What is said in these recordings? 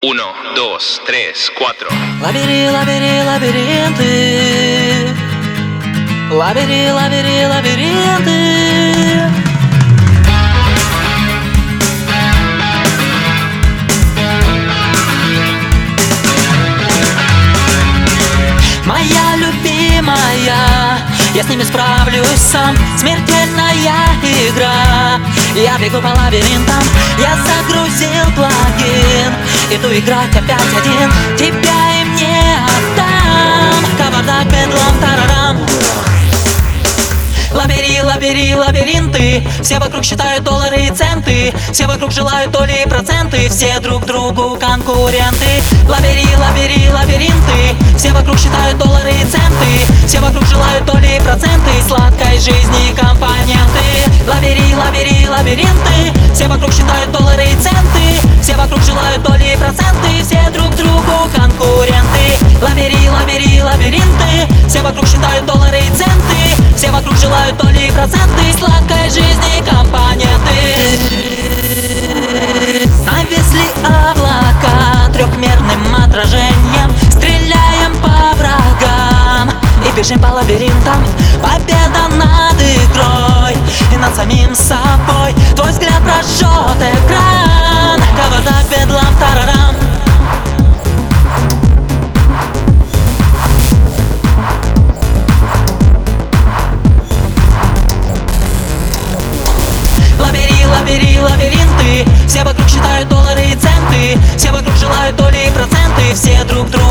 Uno, dos, tres, cuatro. Лабири, лабири, лабиринты Лабири, лабири, лабиринты Моя любимая Я с ними справлюсь сам. Смертельная игра. Я бегу по лабиринтам Я загрузил плагин Иду играть опять один. Тебя им не отдам. Кавардак, бедлам, тарарам. Лабери, лабери, лабиринты. Все вокруг считают доллары и центы. Все вокруг желают доли и проценты. Все друг другу конкуренты. Лабери, лабери, лабиринты. Все вокруг считают доллары и центы. Все вокруг желают доли и проценты. Сладкой жизни компоненты. Лабери, лабери, лабиринты. Все вокруг считают доллары и центы Все вокруг желают доли и проценты Все друг другу конкуренты. Лабери, лабери, лабиринты. Все вокруг считают доллары и центы. Все вокруг желают доли и проценты. Сладкой жизни компоненты. Нависли облака трехмерным отражением. Стреляем по врагам и бежим по лабиринтам. Победа над игрой и над самим собой Вокруг считают доллары и центы Все вокруг желают доли и проценты Все друг другу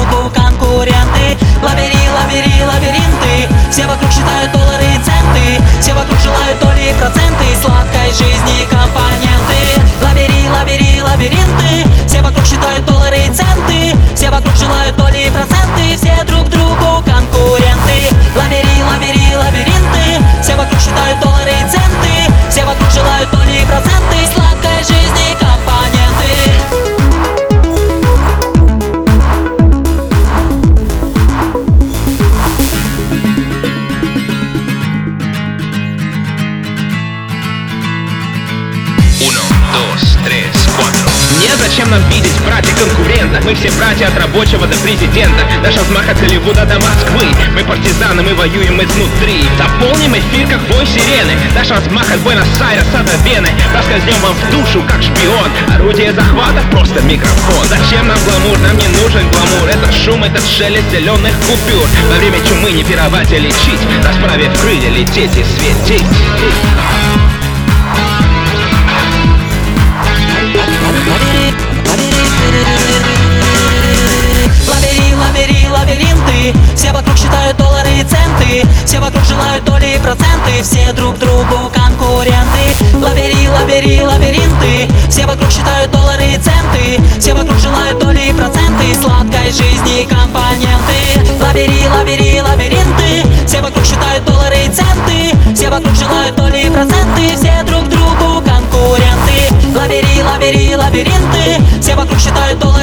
dos, tres, cuatro. Незачем нам видеть братья конкурента. Мы все братья от рабочего до президента. Наш размах от Голливуда до Москвы. Мы партизаны, мы воюем изнутри. Заполним эфир, как бой сирены. Наш размах от Буэнос-Айреса до Вены. Раскользнем вам в душу, как шпион. Орудие захвата, просто микрофон. Зачем нам гламур? Нам не нужен гламур. Это шум, этот шелест зеленых купюр. Во время чумы не пировать, а лечить. Расправив крылья, лететь и светить Все вокруг желают доли и проценты Все друг другу конкуренты. Лабери, лабери, лабиринты. Все вокруг считают доллары и центы. Все вокруг желают доли и проценты Сладкой жизни компоненты. Лабери, лабери, лабиринты. Все вокруг считают доллары и центы. Все вокруг желают доли и проценты Все друг другу конкуренты. Лабери, лабери, лабиринты. Все вокруг считают доллары